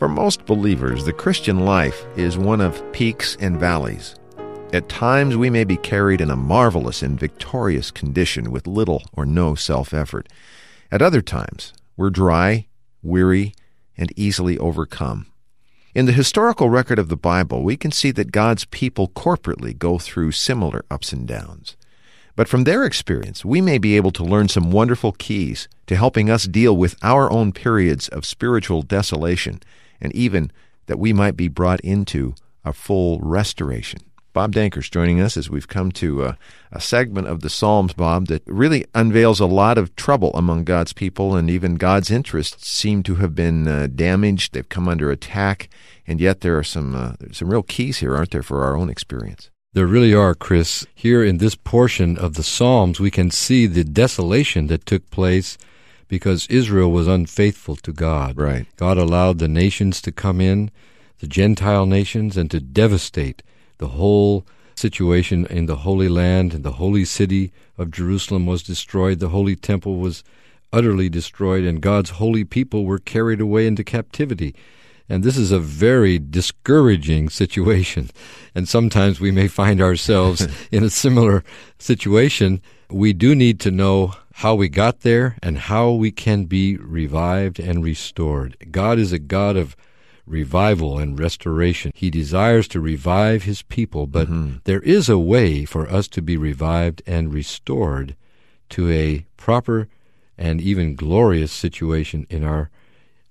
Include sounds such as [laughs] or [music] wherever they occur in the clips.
For most believers, the Christian life is one of peaks and valleys. At times, we may be carried in a marvelous and victorious condition with little or no self effort. At other times, we're dry, weary, and easily overcome. In the historical record of the Bible, we can see that God's people corporately go through similar ups and downs. But from their experience, we may be able to learn some wonderful keys to helping us deal with our own periods of spiritual desolation and even that we might be brought into a full restoration. Bob Danker's joining us as we've come to a, a, segment of the Psalms, Bob, that really unveils a lot of trouble among God's people, and even God's interests seem to have been uh, damaged. They've come under attack, and yet there are some uh, some real keys here, aren't there, for our own experience? There really are, Chris. Here in this portion of the Psalms, we can see the desolation that took place because Israel was unfaithful to God. Right. God allowed the nations to come in, the Gentile nations, and to devastate the whole situation in the Holy Land, and the holy city of Jerusalem was destroyed, the holy temple was utterly destroyed, and God's holy people were carried away into captivity. And this is a very discouraging [laughs] situation. And sometimes we may find ourselves [laughs] in a similar situation. We do need to know how we got there, and how we can be revived and restored. God is a God of revival and restoration. He desires to revive his people, but mm-hmm. there is a way for us to be revived and restored to a proper and even glorious situation in our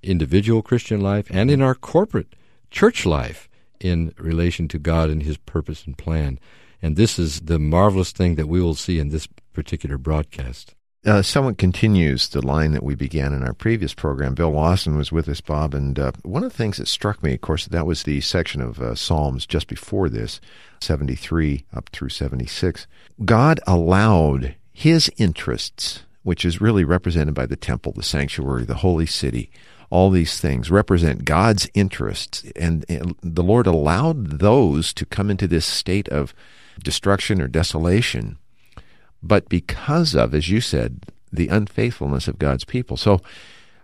individual Christian life and in our corporate church life in relation to God and his purpose and plan. And this is the marvelous thing that we will see in this particular broadcast. Uh, someone continues the line that we began in our previous program. Bill Lawson was with us, Bob, and uh, one of the things that struck me, of course, that was the section of uh, Psalms just before this, 73 up through 76. God allowed his interests, which is really represented by the temple, the sanctuary, the holy city, all these things represent God's interests, and, and the Lord allowed those to come into this state of destruction or desolation but because of, as you said, the unfaithfulness of God's people. So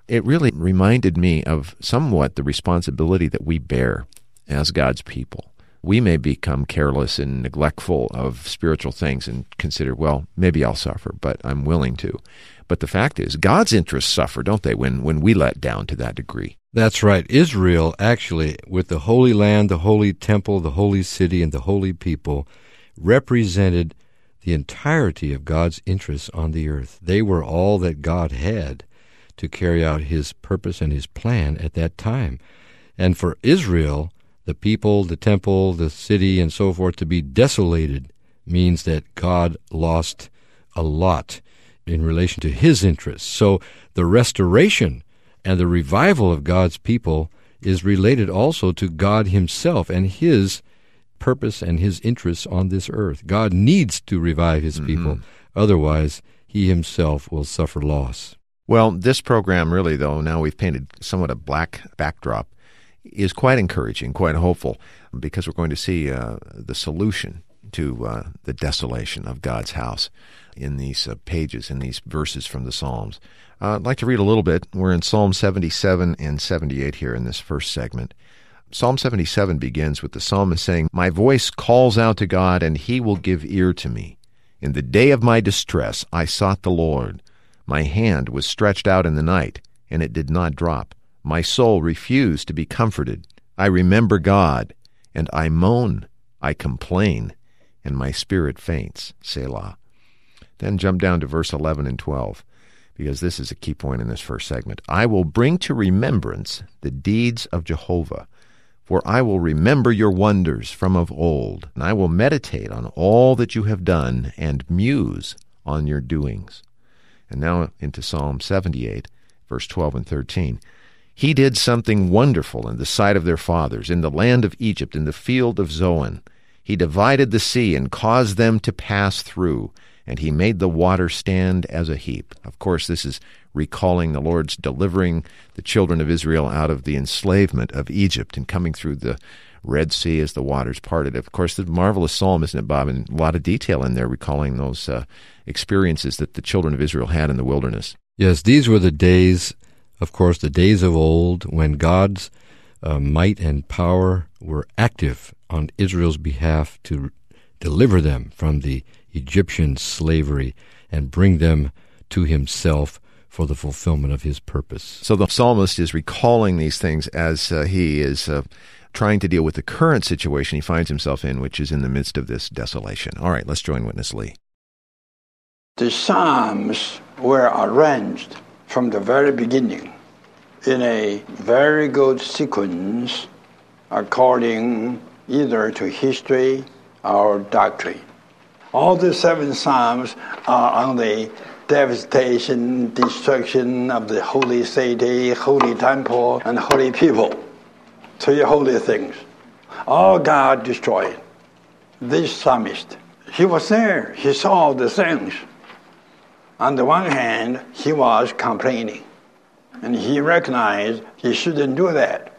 it really reminded me of somewhat the responsibility that we bear as God's people. We may become careless and neglectful of spiritual things and consider, well, maybe I'll suffer, but I'm willing to. But the fact is, God's interests suffer, don't they, when, when we let down to that degree? That's right. Israel, actually, with the Holy Land, the Holy Temple, the Holy City, and the Holy People, represented the entirety of God's interests on the earth. They were all that God had to carry out his purpose and his plan at that time. And for Israel, the people, the temple, the city, and so forth to be desolated means that God lost a lot in relation to his interests. So the restoration and the revival of God's people is related also to God himself and his purpose and his interests on this earth. God needs to revive his mm-hmm. people, otherwise, he himself will suffer loss. Well, this program, really, though, now we've painted somewhat a black backdrop, is quite encouraging, quite hopeful, because we're going to see uh, the solution to uh, the desolation of God's house in these uh, pages, in these verses from the Psalms. Uh, I'd like to read a little bit. We're in Psalm 77 and 78 here in this first segment. Psalm 77 begins with the psalmist saying, My voice calls out to God, and he will give ear to me. In the day of my distress I sought the Lord. My hand was stretched out in the night, and it did not drop. My soul refused to be comforted. I remember God, and I moan, I complain, and my spirit faints. Selah. Then jump down to verse 11 and 12, because this is a key point in this first segment. I will bring to remembrance the deeds of Jehovah for I will remember your wonders from of old, and I will meditate on all that you have done, and muse on your doings. And now into Psalm 78, verse 12 and 13. He did something wonderful in the sight of their fathers, in the land of Egypt, in the field of Zoan. He divided the sea and caused them to pass through, and he made the water stand as a heap. Of course, this is recalling the Lord's delivering the children of Israel out of the enslavement of Egypt and coming through the Red Sea as the waters parted. Of course, the marvelous psalm, isn't it, Bob? And a lot of detail in there recalling those uh, experiences that the children of Israel had in the wilderness. Yes, these were the days, of course, the days of old when God's uh, might and power were active on Israel's behalf to deliver them from the Egyptian slavery and bring them to himself for the fulfillment of his purpose. So the psalmist is recalling these things as uh, he is uh, trying to deal with the current situation he finds himself in, which is in the midst of this desolation. All right, let's join Witness Lee. The Psalms were arranged from the very beginning in a very good sequence according either to history or doctrine. All the seven Psalms are on the devastation, destruction of the holy city, holy temple, and holy people. Three holy things. All God destroyed. This psalmist, he was there. He saw the things. On the one hand, he was complaining, and he recognized he shouldn't do that.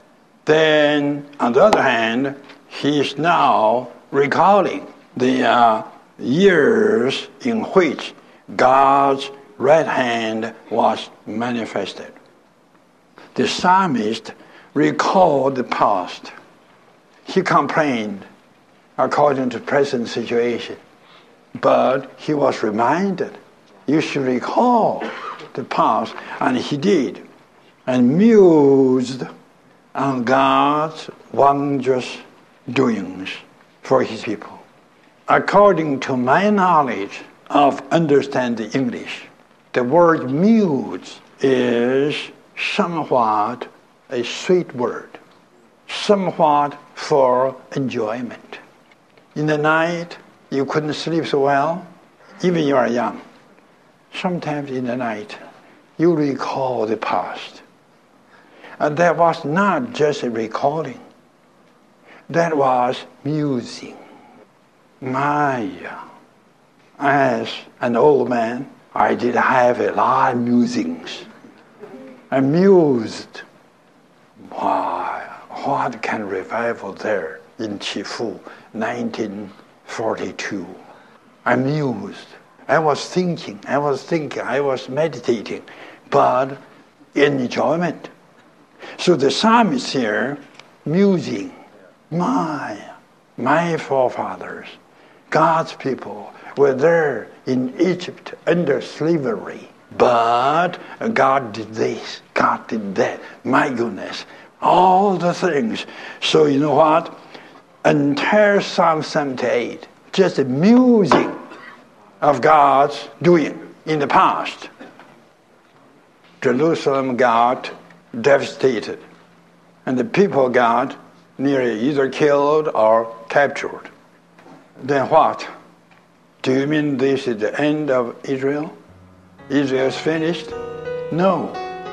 Then, on the other hand, he is now recalling the uh, years in which God's right hand was manifested. The psalmist recalled the past. He complained according to present situation, but he was reminded, you should recall the past, and he did, and mused on God's wondrous doings for his people. According to my knowledge, of understanding English. The word muse is somewhat a sweet word, somewhat for enjoyment. In the night, you couldn't sleep so well, even you are young. Sometimes in the night, you recall the past. And that was not just a recalling, that was musing. Maya as an old man, I did have a lot of musings. Amused. Why, what can revival there in Chefoo, 1942? Amused. I was thinking, I was thinking, I was meditating, but in enjoyment. So the psalmist here, musing, my, my forefathers, God's people, were there in Egypt under slavery. But God did this, God did that. My goodness, all the things. So you know what? Entire Psalm 78, just a music of God's doing in the past. Jerusalem got devastated, and the people got nearly either killed or captured. Then what? Do you mean this is the end of Israel? Israel is finished? No,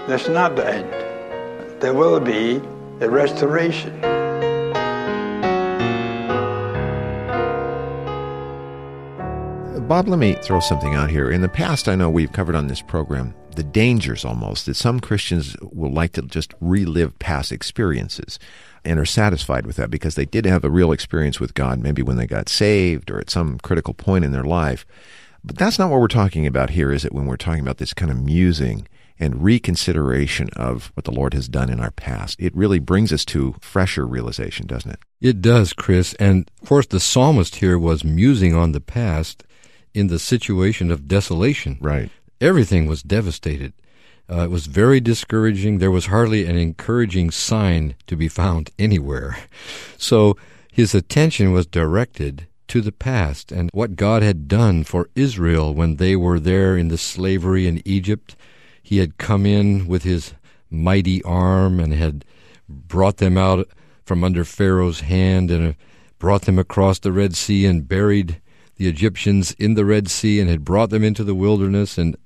that's not the end. There will be a restoration. Bob, let me throw something out here. In the past, I know we've covered on this program the dangers almost that some Christians will like to just relive past experiences and are satisfied with that because they did have a real experience with God, maybe when they got saved or at some critical point in their life. But that's not what we're talking about here, is it? When we're talking about this kind of musing and reconsideration of what the Lord has done in our past, it really brings us to fresher realization, doesn't it? It does, Chris. And of course, the psalmist here was musing on the past in the situation of desolation. Right. Everything was devastated. Uh, it was very discouraging. There was hardly an encouraging sign to be found anywhere. [laughs] So his attention was directed to the past and what God had done for Israel when they were there in the slavery in Egypt. He had come in with his mighty arm and had brought them out from under Pharaoh's hand and uh, brought them across the Red Sea and buried the Egyptians in the Red Sea and had brought them into the wilderness and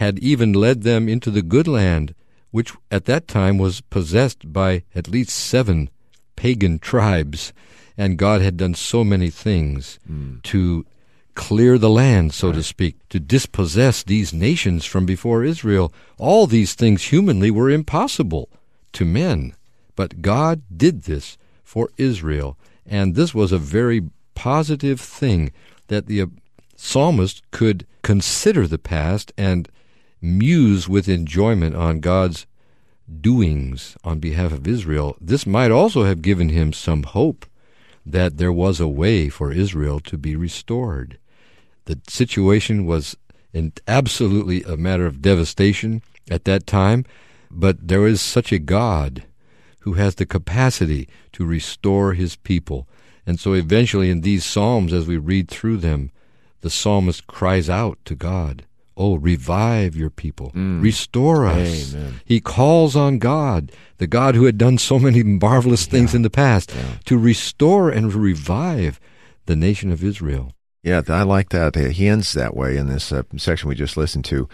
had even led them into the good land which at that time was possessed by at least seven pagan tribes, and God had done so many things Mm. to clear the land, so to speak, to dispossess these nations from before Israel. All these things humanly were impossible to men, but God did this for Israel, and this was a very positive thing that the psalmist could consider the past and muse with enjoyment on God's doings on behalf of Israel. This might also have given him some hope that there was a way for Israel to be restored. The situation was absolutely a matter of devastation at that time, but there is such a God who has the capacity to restore his people. And so eventually in these Psalms, as we read through them, the psalmist cries out to God, Oh, revive your people, restore us. Amen. He calls on God, the God who had done so many marvelous things in the past, to restore and revive the nation of Israel. Yeah, I like that. He ends that way in this uh, section we just listened to.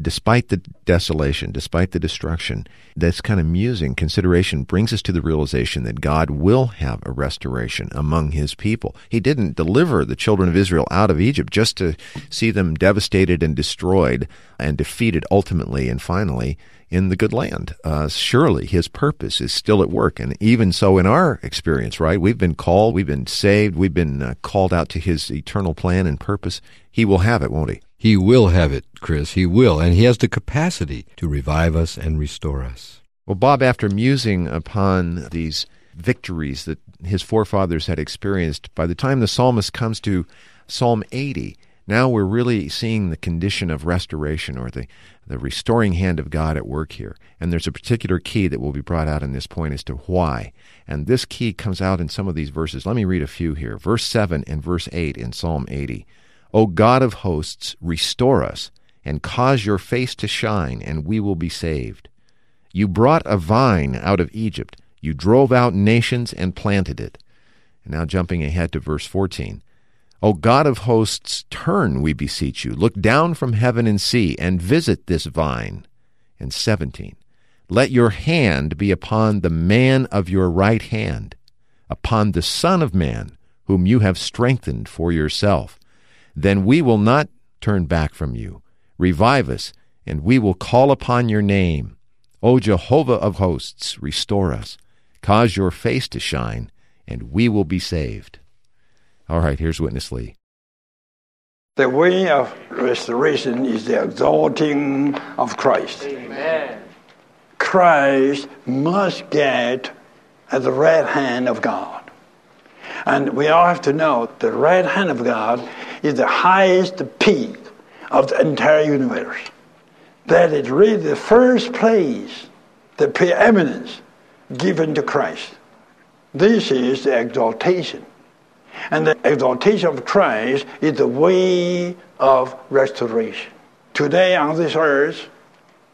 Despite the desolation, despite the destruction, this kind of musing consideration brings us to the realization that God will have a restoration among his people. He didn't deliver the children of Israel out of Egypt just to see them devastated and destroyed and defeated ultimately and finally in the good land. Uh, surely his purpose is still at work. And even so in our experience, right? We've been called, we've been saved, we've been uh, called out to his eternal plan and purpose. He will have it, won't he? He will have it, Chris. He will. And he has the capacity to revive us and restore us. Well, Bob, after musing upon these victories that his forefathers had experienced, by the time the psalmist comes to Psalm 80, now we're really seeing the condition of restoration or the, the restoring hand of God at work here. And there's a particular key that will be brought out in this point as to why. And this key comes out in some of these verses. Let me read a few here. Verse 7 and verse 8 in Psalm 80. O God of hosts, restore us and cause your face to shine, and we will be saved. You brought a vine out of Egypt. You drove out nations and planted it. And now jumping ahead to verse 14. O God of hosts, turn, we beseech you. Look down from heaven and see, and visit this vine. And 17. Let your hand be upon the man of your right hand, upon the Son of Man, whom you have strengthened for yourself. Then we will not turn back from you. Revive us, and we will call upon your name. O Jehovah of hosts, restore us. Cause your face to shine, and we will be saved. All right, here's Witness Lee. The way of restoration is the exalting of Christ. Amen. Christ must get at the right hand of God. And we all have to know the right hand of God is the highest peak of the entire universe. That is really the first place, the preeminence given to Christ. This is the exaltation. And the exaltation of Christ is the way of restoration. Today on this earth,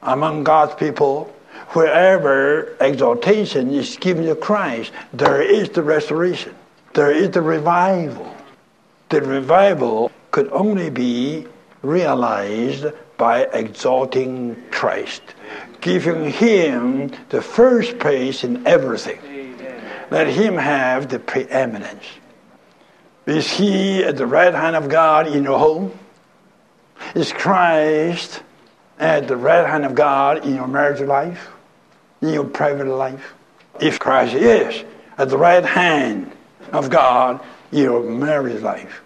among God's people, wherever exaltation is given to Christ, there is the restoration. There is the revival. The revival could only be realized by exalting Christ, giving Him the first place in everything. Let Him have the preeminence. Is He at the right hand of God in your home? Is Christ at the right hand of God in your marriage life? In your private life? If Christ is at the right hand of God in your marriage life,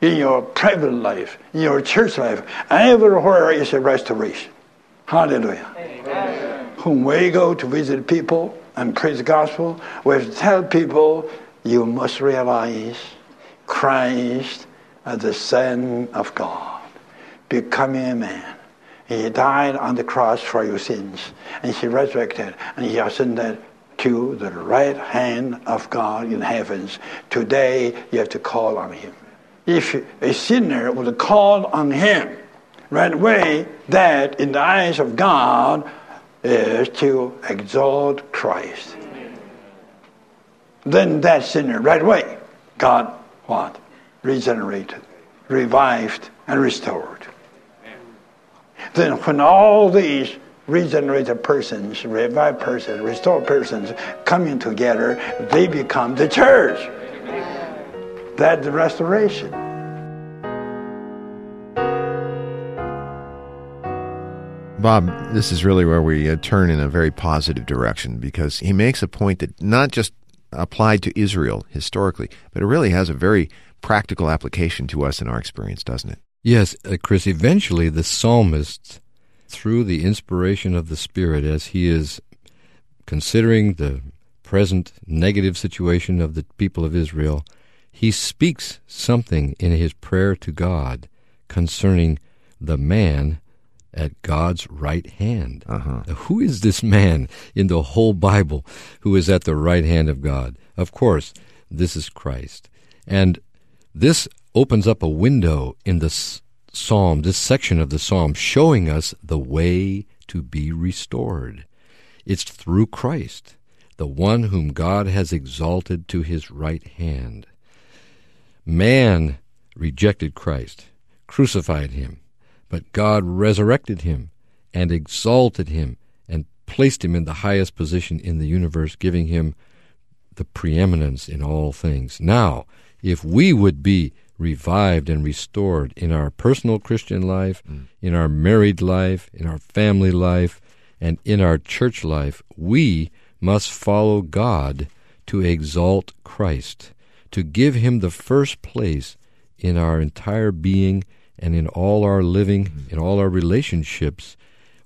in your private life, in your church life, everywhere is a restoration. Hallelujah. When we go to visit people and preach the gospel, we tell people you must realize Christ as the Son of God, becoming a man. He died on the cross for your sins, and he resurrected, and he ascended to the right hand of God in heavens. Today, you have to call on him. If a sinner would call on him right away, that in the eyes of God is to exalt Christ. Then that sinner right away, God what? Regenerated, revived, and restored. Then when all these regenerated persons, revived persons, restored persons coming together, they become the church. That's the restoration. Bob, this is really where we uh, turn in a very positive direction because he makes a point that not just applied to Israel historically, but it really has a very practical application to us in our experience, doesn't it? Yes, uh, Chris, eventually the psalmist, through the inspiration of the Spirit, as he is considering the present negative situation of the people of Israel, he speaks something in his prayer to God concerning the man at God's right hand. Uh-huh. Who is this man in the whole Bible who is at the right hand of God? Of course, this is Christ. And this opens up a window in the psalm, this section of the psalm, showing us the way to be restored. It's through Christ, the one whom God has exalted to his right hand. Man rejected Christ, crucified him, but God resurrected him and exalted him and placed him in the highest position in the universe, giving him the preeminence in all things. Now, if we would be revived and restored in our personal Christian life, mm. in our married life, in our family life, and in our church life, we must follow God to exalt Christ, to give him the first place in our entire being and in all our living, mm. in all our relationships,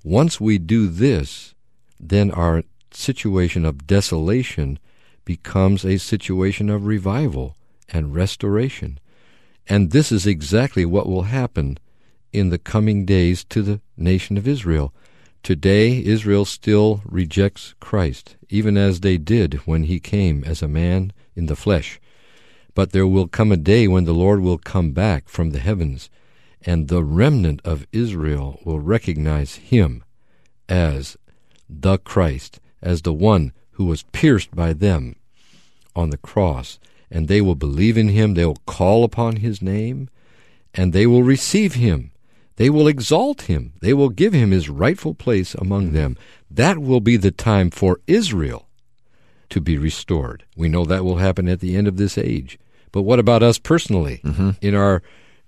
once we do this, then our situation of desolation becomes a situation of revival and restoration. And this is exactly what will happen in the coming days to the nation of Israel. Today, Israel still rejects Christ, even as they did when he came as a man in the flesh. But there will come a day when the Lord will come back from the heavens and the remnant of Israel will recognize him as the Christ, as the one who was pierced by them on the cross, and they will believe in him, they will call upon his name, and they will receive him. They will exalt him. They will give him his rightful place among them. That will be the time for Israel to be restored. We know that will happen at the end of this age. But what about us personally? Mm-hmm. In our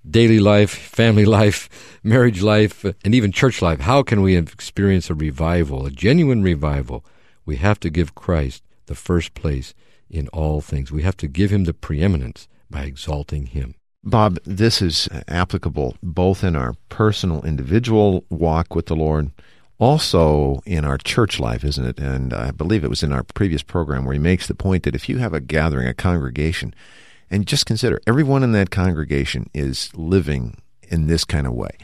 daily life, family [laughs] life, marriage life, and even church life. How can we experience a revival, a genuine revival? We have to give Christ the first place in all things. We have to give him the preeminence by exalting him. Bob, this is applicable both in our personal, individual walk with the Lord, also in our church life, isn't it? And I believe it was in our previous program where he makes the point that if you have a gathering, a congregation, and just consider everyone in that congregation is living in this kind of way,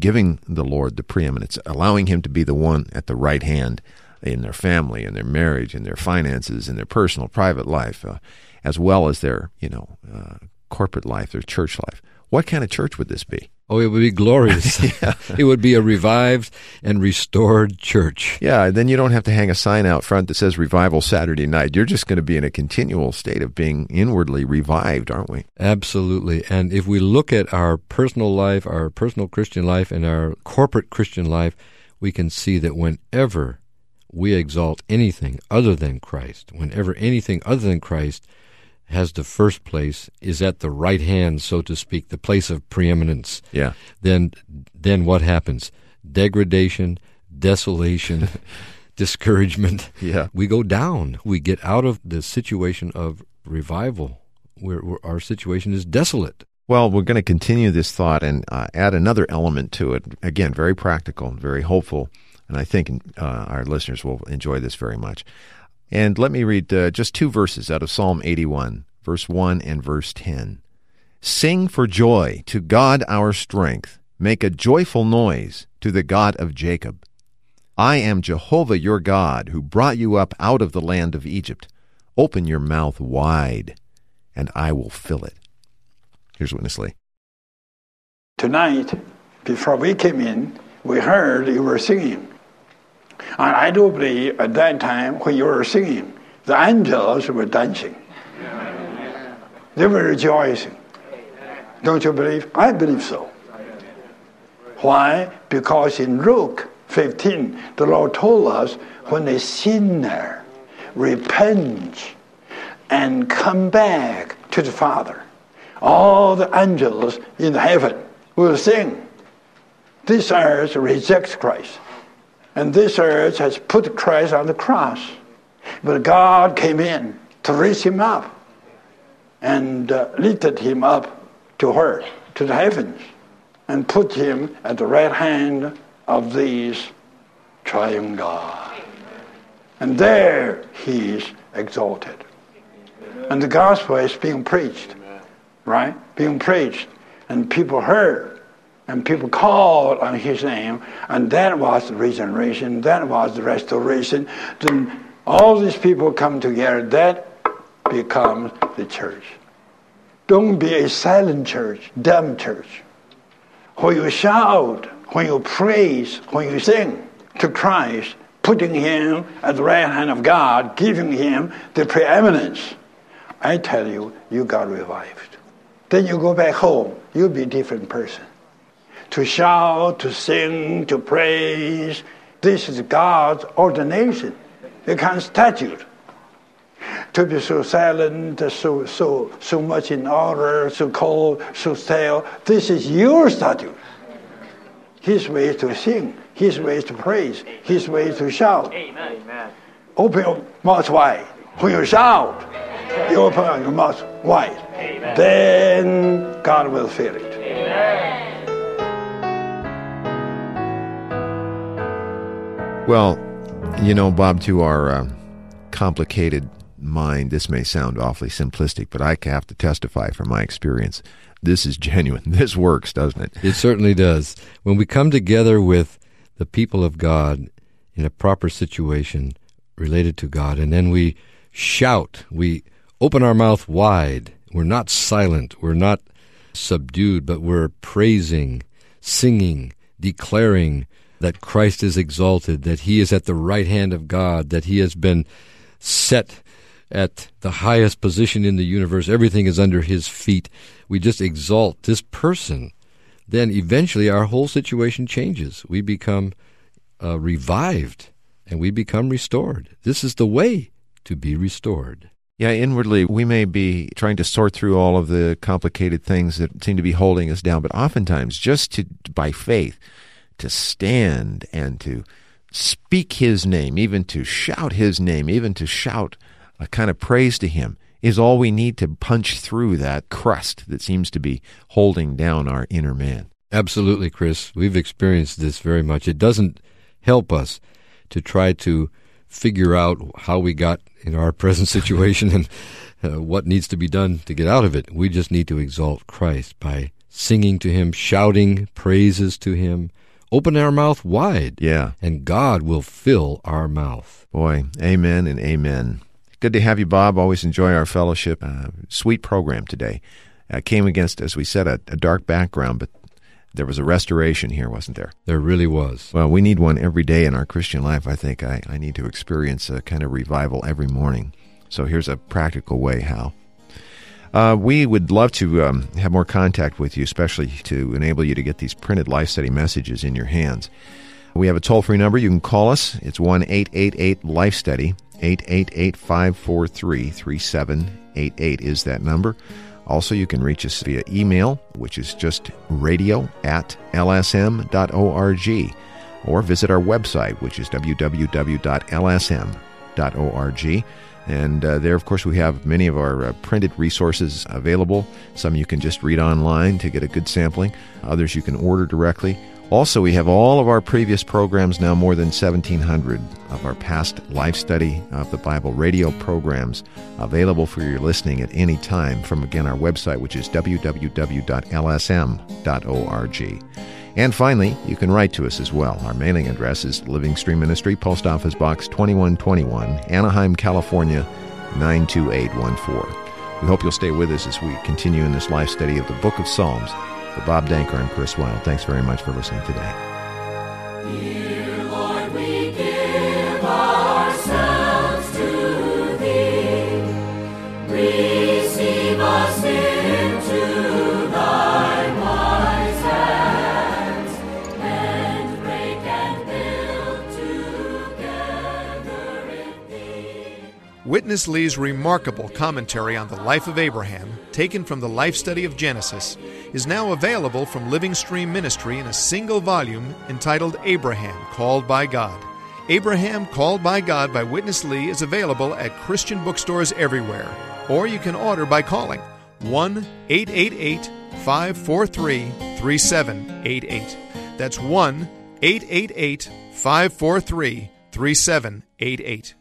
giving the Lord the preeminence, allowing Him to be the one at the right hand in their family, in their marriage, in their finances, in their personal, private life, uh, as well as their, you know, uh, corporate life, their church life. What kind of church would this be? Oh, it would be glorious. [laughs] yeah. It would be a revived and restored church. Yeah, then you don't have to hang a sign out front that says Revival Saturday night. You're just going to be in a continual state of being inwardly revived, aren't we? Absolutely. And if we look at our personal life, our personal Christian life, and our corporate Christian life, we can see that whenever we exalt anything other than Christ, whenever anything other than Christ has the first place, is at the right hand, so to speak, the place of preeminence. Yeah. Then, then what happens? Degradation, desolation, [laughs] discouragement. Yeah. We go down. We get out of the situation of revival, where, where our situation is desolate. Well, we're going to continue this thought and uh, add another element to it. Again, very practical, very hopeful, and I think uh, our listeners will enjoy this very much. And let me read uh, just two verses out of Psalm 81, verse 1 and verse 10. Sing for joy to God our strength. Make a joyful noise to the God of Jacob. I am Jehovah your God, who brought you up out of the land of Egypt. Open your mouth wide, and I will fill it. Here's Witness Lee. Tonight, before we came in, we heard you were singing. And I do believe at that time when you were singing, the angels were dancing. They were rejoicing. Don't you believe? I believe so. Why? Because in Luke 15, the Lord told us when a sinner repents and come back to the Father, all the angels in heaven will sing. This earth rejects Christ. And this earth has put Christ on the cross. But God came in to raise him up and uh, lifted him up to her, to the heavens, and put him at the right hand of these triune God. And there he is exalted. And the gospel is being preached, right? Being preached. And people heard, and people called on his name, and that was the regeneration, that was the restoration. Then all these people come together, that becomes the church. Don't be a silent church, dumb church. When you shout, when you praise, when you sing to Christ, putting him at the right hand of God, giving him the preeminence, I tell you, you got revived. Then you go back home, you'll be a different person. To shout, to sing, to praise, this is God's ordination, a kind of statute. To be so silent, so so so much in order, so cold, so stale, this is your statute. His way is to sing, his way is to praise, his way is to shout. Amen. Open your mouth wide. When you shout, you open your mouth wide. Amen. Then God will fill it. Amen. Well, you know, Bob, to our uh, complicated mind, this may sound awfully simplistic, but I have to testify from my experience. This is genuine. [laughs] This works, doesn't it? It certainly does. When we come together with the people of God in a proper situation related to God, and then we shout, we open our mouth wide, we're not silent, we're not subdued, but we're praising, singing, declaring that Christ is exalted, that he is at the right hand of God, that he has been set at the highest position in the universe. Everything is under his feet. We just exalt this person. Then eventually our whole situation changes. We become uh, revived and we become restored. This is the way to be restored. Yeah, inwardly, we may be trying to sort through all of the complicated things that seem to be holding us down, but oftentimes, just to, by faith, to stand and to speak his name, even to shout his name, even to shout a kind of praise to him, is all we need to punch through that crust that seems to be holding down our inner man. Absolutely, Chris. We've experienced this very much. It doesn't help us to try to figure out how we got in our [laughs] present situation and uh, what needs to be done to get out of it. We just need to exalt Christ by singing to him, shouting praises to him, open our mouth wide. Yeah. And God will fill our mouth. Boy, amen and amen. Good to have you, Bob. Always enjoy our fellowship. Uh, sweet program today. Uh, came against, as we said, a, a dark background, but there was a restoration here, wasn't there? There really was. Well, we need one every day in our Christian life. I think I, I need to experience a kind of revival every morning. So here's a practical way how. Uh, we would love to um, have more contact with you, especially to enable you to get these printed life study messages in your hands. We have a toll free number. You can call us. It's 1 888 Life Study. 888 543 3788 is that number. Also, you can reach us via email, which is just radio at lsm.org, or visit our website, which is www.lsm.org. And uh, there, of course, we have many of our uh, printed resources available. Some you can just read online to get a good sampling, others you can order directly. Also, we have all of our previous programs, now more than 1,700 of our past life study of the Bible radio programs available for your listening at any time from, again, our website, which is www.lsm.org. And finally, you can write to us as well. Our mailing address is Living Stream Ministry, Post Office Box 2121, Anaheim, California 92814. We hope you'll stay with us as we continue in this life study of the Book of Psalms. For Bob Danker and Chris Wild, thanks very much for listening today. Witness Lee's remarkable commentary on the life of Abraham, taken from the life study of Genesis, is now available from Living Stream Ministry in a single volume entitled Abraham Called by God. Abraham Called by God by Witness Lee is available at Christian bookstores everywhere, or you can order by calling 1 888 543 3788. That's 1 888 543 3788.